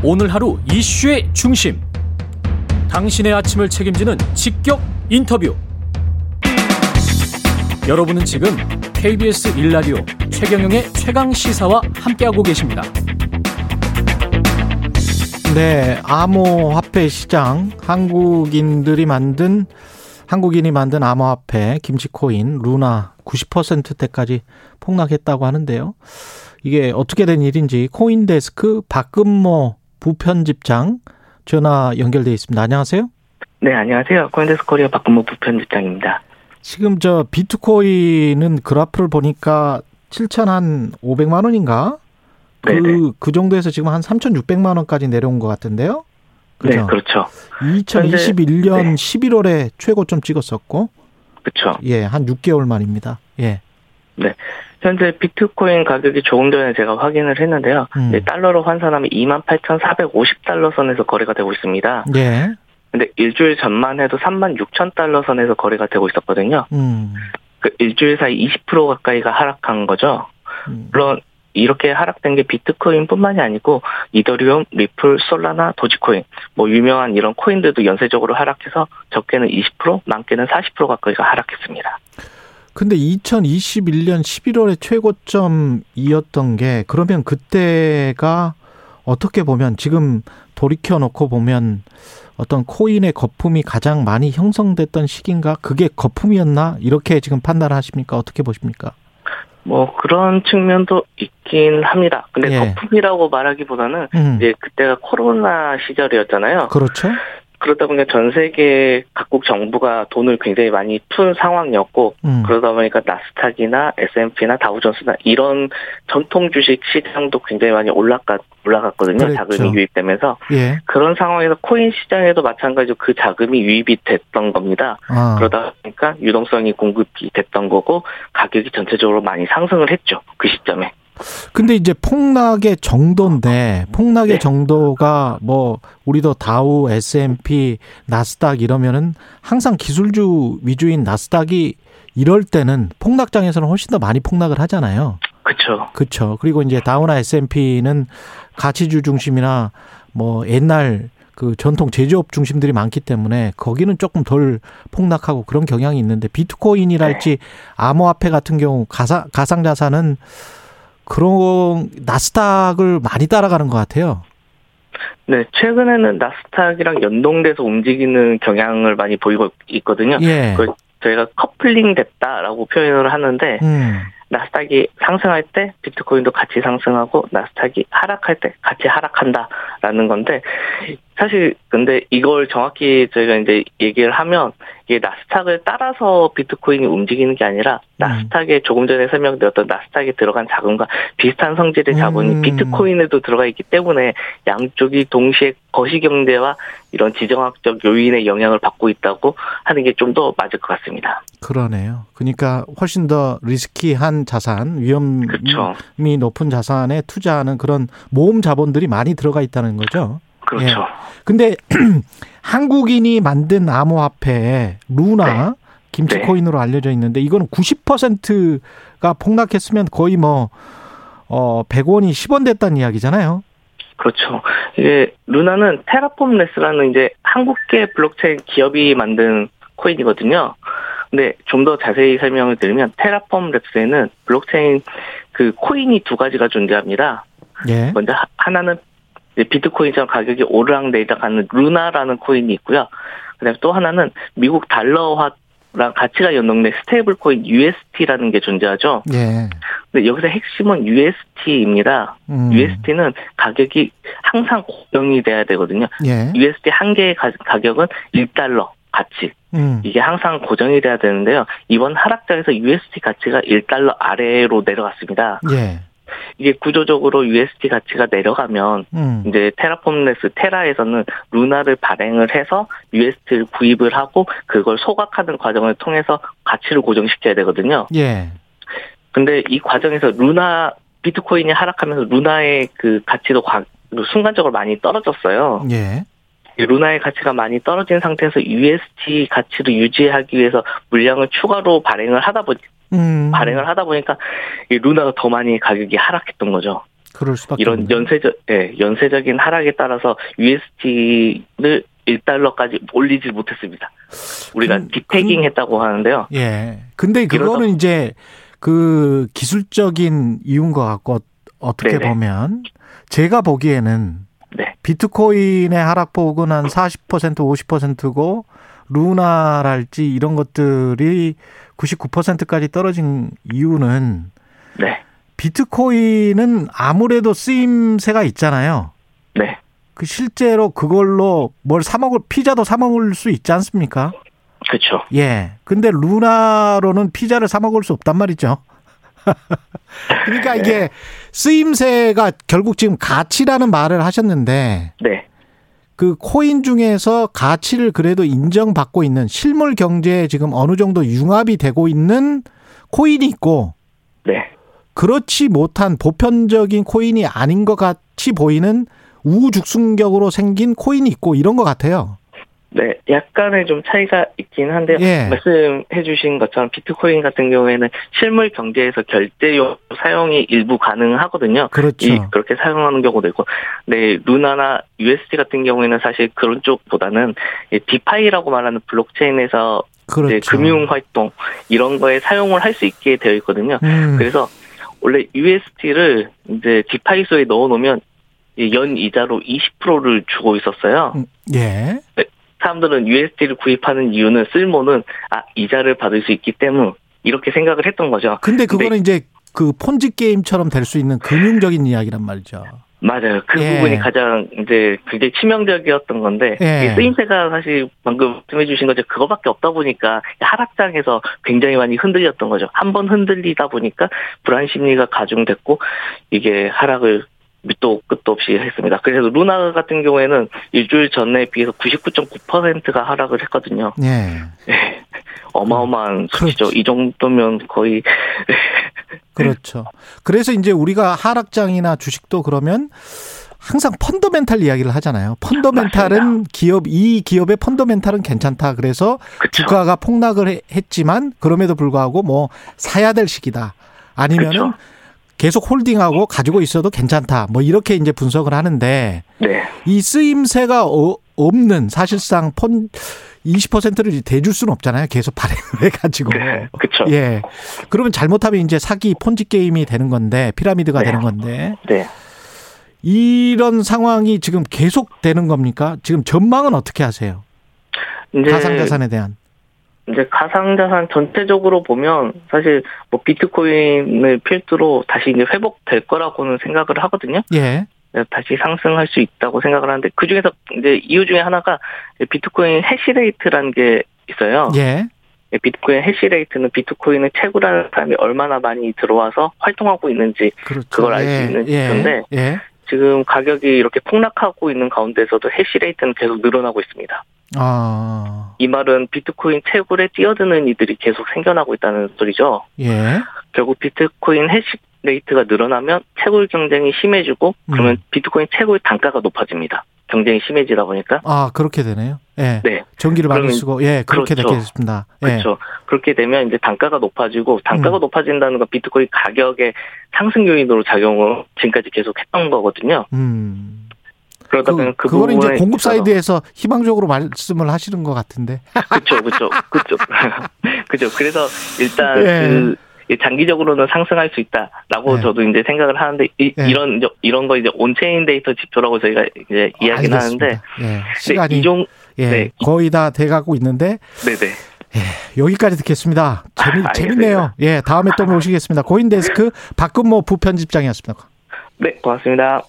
오늘 하루 이슈의 중심. 당신의 아침을 책임지는 직격 인터뷰. 여러분은 지금 KBS 1라디오 최경영의 최강 시사와 함께하고 계십니다. 네, 암호화폐 시장 한국인들이 만든 한국인이 만든 암호화폐 김치코인 루나 90%대까지 폭락했다고 하는데요. 이게 어떻게 된 일인지 코인데스크 박근모 부편집장 전화 연결돼 있습니다. 안녕하세요. 네, 안녕하세요. 코인데스크 코리아 박근모 부편집장입니다. 지금 저 비트코인은 그래프를 보니까 7,500만 원인가? 그, 그 정도에서 지금 한 3,600만 원까지 내려온 것 같은데요? 그죠? 네, 그렇죠. 2021년 현재, 네. 11월에 최고점 찍었었고. 그렇죠. 예, 한 6개월 만입니다. 예. 네. 현재 비트코인 가격이 조금 전에 제가 확인을 했는데요. 음. 달러로 환산하면 28,450달러 선에서 거래가 되고 있습니다. 예. 근데 일주일 전만 해도 36,000달러 선에서 거래가 되고 있었거든요. 음. 그 일주일 사이 20% 가까이가 하락한 거죠. 음. 물론 이렇게 하락된 게 비트코인뿐만이 아니고 이더리움, 리플, 솔라나, 도지코인 뭐 유명한 이런 코인들도 연쇄적으로 하락해서 적게는 20%, 많게는 40% 가까이가 하락했습니다. 근데 2021년 11월에 최고점이었던 게 그러면 그때가 어떻게 보면 지금 돌이켜 놓고 보면 어떤 코인의 거품이 가장 많이 형성됐던 시기인가? 그게 거품이었나? 이렇게 지금 판단하십니까? 어떻게 보십니까? 뭐 그런 측면도 있긴 합니다. 근데 예. 거품이라고 말하기보다는 음. 이제 그때가 코로나 시절이었잖아요. 그렇죠. 그러다 보니까 전 세계 각국 정부가 돈을 굉장히 많이 푼 상황이었고 음. 그러다 보니까 나스닥이나 S&P나 다우존스나 이런 전통 주식 시장도 굉장히 많이 올라갔 올라갔거든요. 그랬죠. 자금이 유입되면서 예. 그런 상황에서 코인 시장에도 마찬가지로 그 자금이 유입이 됐던 겁니다. 아. 그러다 보니까 유동성이 공급이 됐던 거고 가격이 전체적으로 많이 상승을 했죠. 그 시점에. 근데 이제 폭락의 정도인데 폭락의 네. 정도가 뭐 우리도 다우, S&P, 나스닥 이러면은 항상 기술주 위주인 나스닥이 이럴 때는 폭락장에서는 훨씬 더 많이 폭락을 하잖아요. 그렇죠. 그렇죠. 그리고 이제 다우나 S&P는 가치주 중심이나 뭐 옛날 그 전통 제조업 중심들이 많기 때문에 거기는 조금 덜 폭락하고 그런 경향이 있는데 비트코인이랄지 네. 암호화폐 같은 경우 가상 가상자산은 그런 나스닥을 많이 따라가는 것 같아요. 네, 최근에는 나스닥이랑 연동돼서 움직이는 경향을 많이 보이고 있거든요. 예. 저희가 커플링 됐다라고 표현을 하는데 음. 나스닥이 상승할 때 비트코인도 같이 상승하고 나스닥이 하락할 때 같이 하락한다라는 건데 사실 근데 이걸 정확히 저희가 이제 얘기를 하면 이게 나스닥을 따라서 비트코인이 움직이는 게 아니라 음. 나스닥에 조금 전에 설명드렸던 나스닥에 들어간 자금과 비슷한 성질의 자본이 음. 비트코인에도 들어가 있기 때문에 양쪽이 동시에 거시경제와 이런 지정학적 요인의 영향을 받고 있다고 하는 게 좀 더 맞을 것 같습니다. 그러네요. 그러니까 훨씬 더 리스키한 자산, 위험이 그렇죠. 높은 자산에 투자하는 그런 모험 자본들이 많이 들어가 있다는 거죠. 그렇죠. 예. 근데 한국인이 만든 암호화폐 루나 네. 김치코인으로 네. 알려져 있는데 이거는 90%가 폭락했으면 거의 뭐 어, 100원이 10원 됐다는 이야기잖아요. 그렇죠. 이게 루나는 테라폼랩스라는 이제 한국계 블록체인 기업이 만든 코인이거든요. 근데 좀 더 자세히 설명을 드리면 테라폼랩스에는 블록체인 그 코인이 두 가지가 존재합니다. 예. 먼저 하나는 비트코인처럼 가격이 오르락내리락하는 루나라는 코인이 있고요. 그다음에 또 하나는 미국 달러화 랑 가치가 연동된 스테이블 코인 UST라는 게 존재하죠. 예. 근데 여기서 핵심은 UST입니다. 음. UST는 가격이 항상 고정이 돼야 되거든요. 예. UST 한 개의 가격은 1달러 가치. 음. 이게 항상 고정이 돼야 되는데요. 이번 하락장에서 UST 가치가 1달러 아래로 내려갔습니다. 예. 이게 구조적으로 USD 가치가 내려가면 음. 이제 테라폼네스 테라에서는 루나를 발행을 해서 USD를 구입을 하고 그걸 소각하는 과정을 통해서 가치를 고정시켜야 되거든요. 예. 근데 이 과정에서 루나 비트코인이 하락하면서 루나의 그 가치도 순간적으로 많이 떨어졌어요. 예. 루나의 가치가 많이 떨어진 상태에서 USD 가치를 유지하기 위해서 물량을 추가로 발행을 하다 보니 음. 발행을 하다 보니까 이 루나가 더 많이 가격이 하락했던 거죠. 그럴 수밖에 이런 없네. 연쇄적, 예, 연쇄적인 하락에 따라서 USD를 1달러까지 올리지 못했습니다. 우리가 그- 디패깅 했다고 하는데요. 예. 근데 그거는 이제 그 기술적인 이유인 것 같고 어떻게 네네. 보면 제가 보기에는 네. 비트코인의 하락폭은 한 40% 50%고 루나랄지 이런 것들이 99%까지 떨어진 이유는 네. 비트코인은 아무래도 쓰임새가 있잖아요. 네. 그 실제로 그걸로 뭘 사 먹을 피자도 사 먹을 수 있지 않습니까? 그렇죠. 예. 근데 루나로는 피자를 사 먹을 수 없단 말이죠. 그러니까 이게 쓰임새가 결국 지금 가치라는 말을 하셨는데 네. 그 코인 중에서 가치를 그래도 인정받고 있는 실물 경제에 지금 어느 정도 융합이 되고 있는 코인이 있고 네. 그렇지 못한 보편적인 코인이 아닌 것 같이 보이는 우후죽순격으로 생긴 코인이 있고 이런 것 같아요. 네, 약간의 좀 차이가 있긴 한데요. 예. 말씀해 주신 것처럼 비트코인 같은 경우에는 실물 경제에서 결제용 사용이 일부 가능하거든요. 그렇죠. 이, 그렇게 사용하는 경우도 있고, 네, 루나나 UST 같은 경우에는 사실 그런 쪽보다는 이 DeFi라고 말하는 블록체인에서 그렇죠. 이제 금융 활동 이런 거에 사용을 할 수 있게 되어 있거든요. 음. 그래서 원래 USD를 이제 디파이소에 넣어놓으면 이연 이자로 20%를 주고 있었어요. 음, 예. 사람들은 USD를 구입하는 이유는 쓸모는 아 이자를 받을 수 있기 때문 이렇게 생각을 했던 거죠. 근데 그거는 이제 그 폰지 게임처럼 될 수 있는 금융적인 이야기란 말이죠. 맞아요. 그 예. 부분이 가장 이제 굉장히 치명적이었던 건데 예. 이 쓰임새가 사실 방금 말씀해주신 것처럼 그거밖에 없다 보니까 하락장에서 굉장히 많이 흔들렸던 거죠. 한 번 흔들리다 보니까 불안 심리가 가중됐고 이게 하락을 밑도 끝도 없이 했습니다. 그래서 루나 같은 경우에는 일주일 전에 비해서 99.9%가 하락을 했거든요. 예. 예. 어마어마한 수치죠. 그렇지. 이 정도면 거의 그렇죠. 그래서 이제 우리가 하락장이나 주식도 그러면 항상 펀더멘탈 이야기를 하잖아요. 펀더멘탈은 기업 이 기업의 펀더멘탈은 괜찮다. 그래서 그쵸. 주가가 폭락을 해- 했지만 그럼에도 불구하고 뭐 사야 될 시기다. 아니면은 그쵸. 계속 홀딩하고 가지고 있어도 괜찮다. 뭐 이렇게 이제 분석을 하는데 네. 이 쓰임새가 어- 없는 사실상 폰 20%를 대줄 수는 없잖아요. 계속 발행을 해가지고. 그쵸. 예. 그러면 잘못하면 이제 사기 폰지 게임이 되는 건데 피라미드가 네. 되는 건데 네. 이런 상황이 지금 계속 되는 겁니까? 지금 전망은 어떻게 하세요? 가상자산에 대한. 이제 가상자산 전체적으로 보면 사실 뭐 비트코인을 필두로 다시 이제 회복될 거라고는 생각을 하거든요. 예. 다시 상승할 수 있다고 생각을 하는데 그 중에서 이제 이유 중에 하나가 비트코인 해시레이트라는 게 있어요. 예. 비트코인 해시레이트는 비트코인을 채굴하는 사람이 얼마나 많이 들어와서 활동하고 있는지 그렇죠. 그걸 알수 예. 있는 예. 건데 예. 지금 가격이 이렇게 폭락하고 있는 가운데서도 해시레이트는 계속 늘어나고 있습니다. 아. 이 말은 비트코인 채굴에 뛰어드는 이들이 계속 생겨나고 있다는 소리죠. 예. 결국 비트코인 hash rate가 늘어나면 채굴 경쟁이 심해지고 그러면 음. 비트코인 채굴 단가가 높아집니다. 경쟁이 심해지다 보니까 아, 그렇게 되네요. 예. 네 전기를 많이 쓰고 예, 그렇게 그렇죠. 되겠습니다. 예. 그렇죠. 그렇게 되면 이제 단가가 높아지고 단가가 음. 높아진다는 건 비트코인 가격의 상승 요인으로 작용을 지금까지 계속 했던 거거든요. 음. 그러다 그, 보면 그 그거는 이제 공급 사이드에서 희망적으로 말씀을 하시는 것 같은데. 그렇죠, 그렇죠, 그렇죠, 그렇죠. 그래서 일단 예. 그 장기적으로는 상승할 수 있다라고 예. 저도 이제 생각을 하는데 이, 예. 런 이런 거 이제 on-chain 데이터 지표라고 저희가 이제 이야기는 알겠습니다. 하는데 예. 근데 시간이 이종 예. 네. 거의 다 돼가고 있는데 네네 여기까지 듣겠습니다. 재미, 알겠습니다. 재밌네요. 예, 다음에 또 모시겠습니다. 코인 데스크 박근모 부편집장이었습니다. 네 고맙습니다.